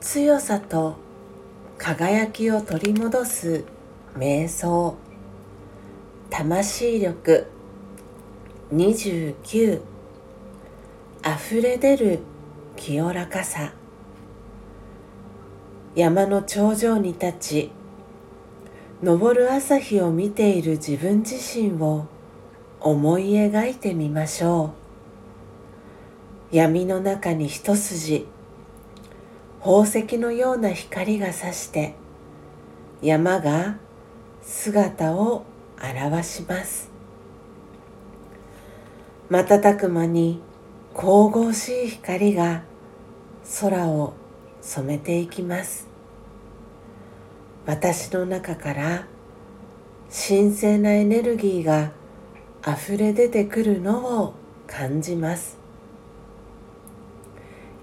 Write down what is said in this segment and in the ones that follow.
白さと輝きを取り戻す瞑想。魂力。29溢れ出る清らかさ。山の頂上に立ち昇る朝日を見ている自分自身を思い描いてみましょう。闇の中に一筋。宝石のような光がさして山が姿を現します。瞬く間に神々しい光が空を染めていきます。私の中から神聖なエネルギーが溢れ出てくるのを感じます。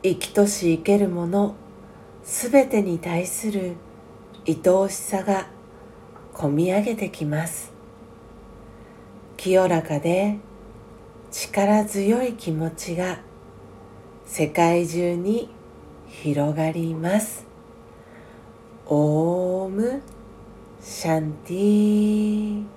生きとし生けるものすべてに対する愛おしさがこみ上げてきます。清らかで力強い気持ちが世界中に広がります。オームシャンティー。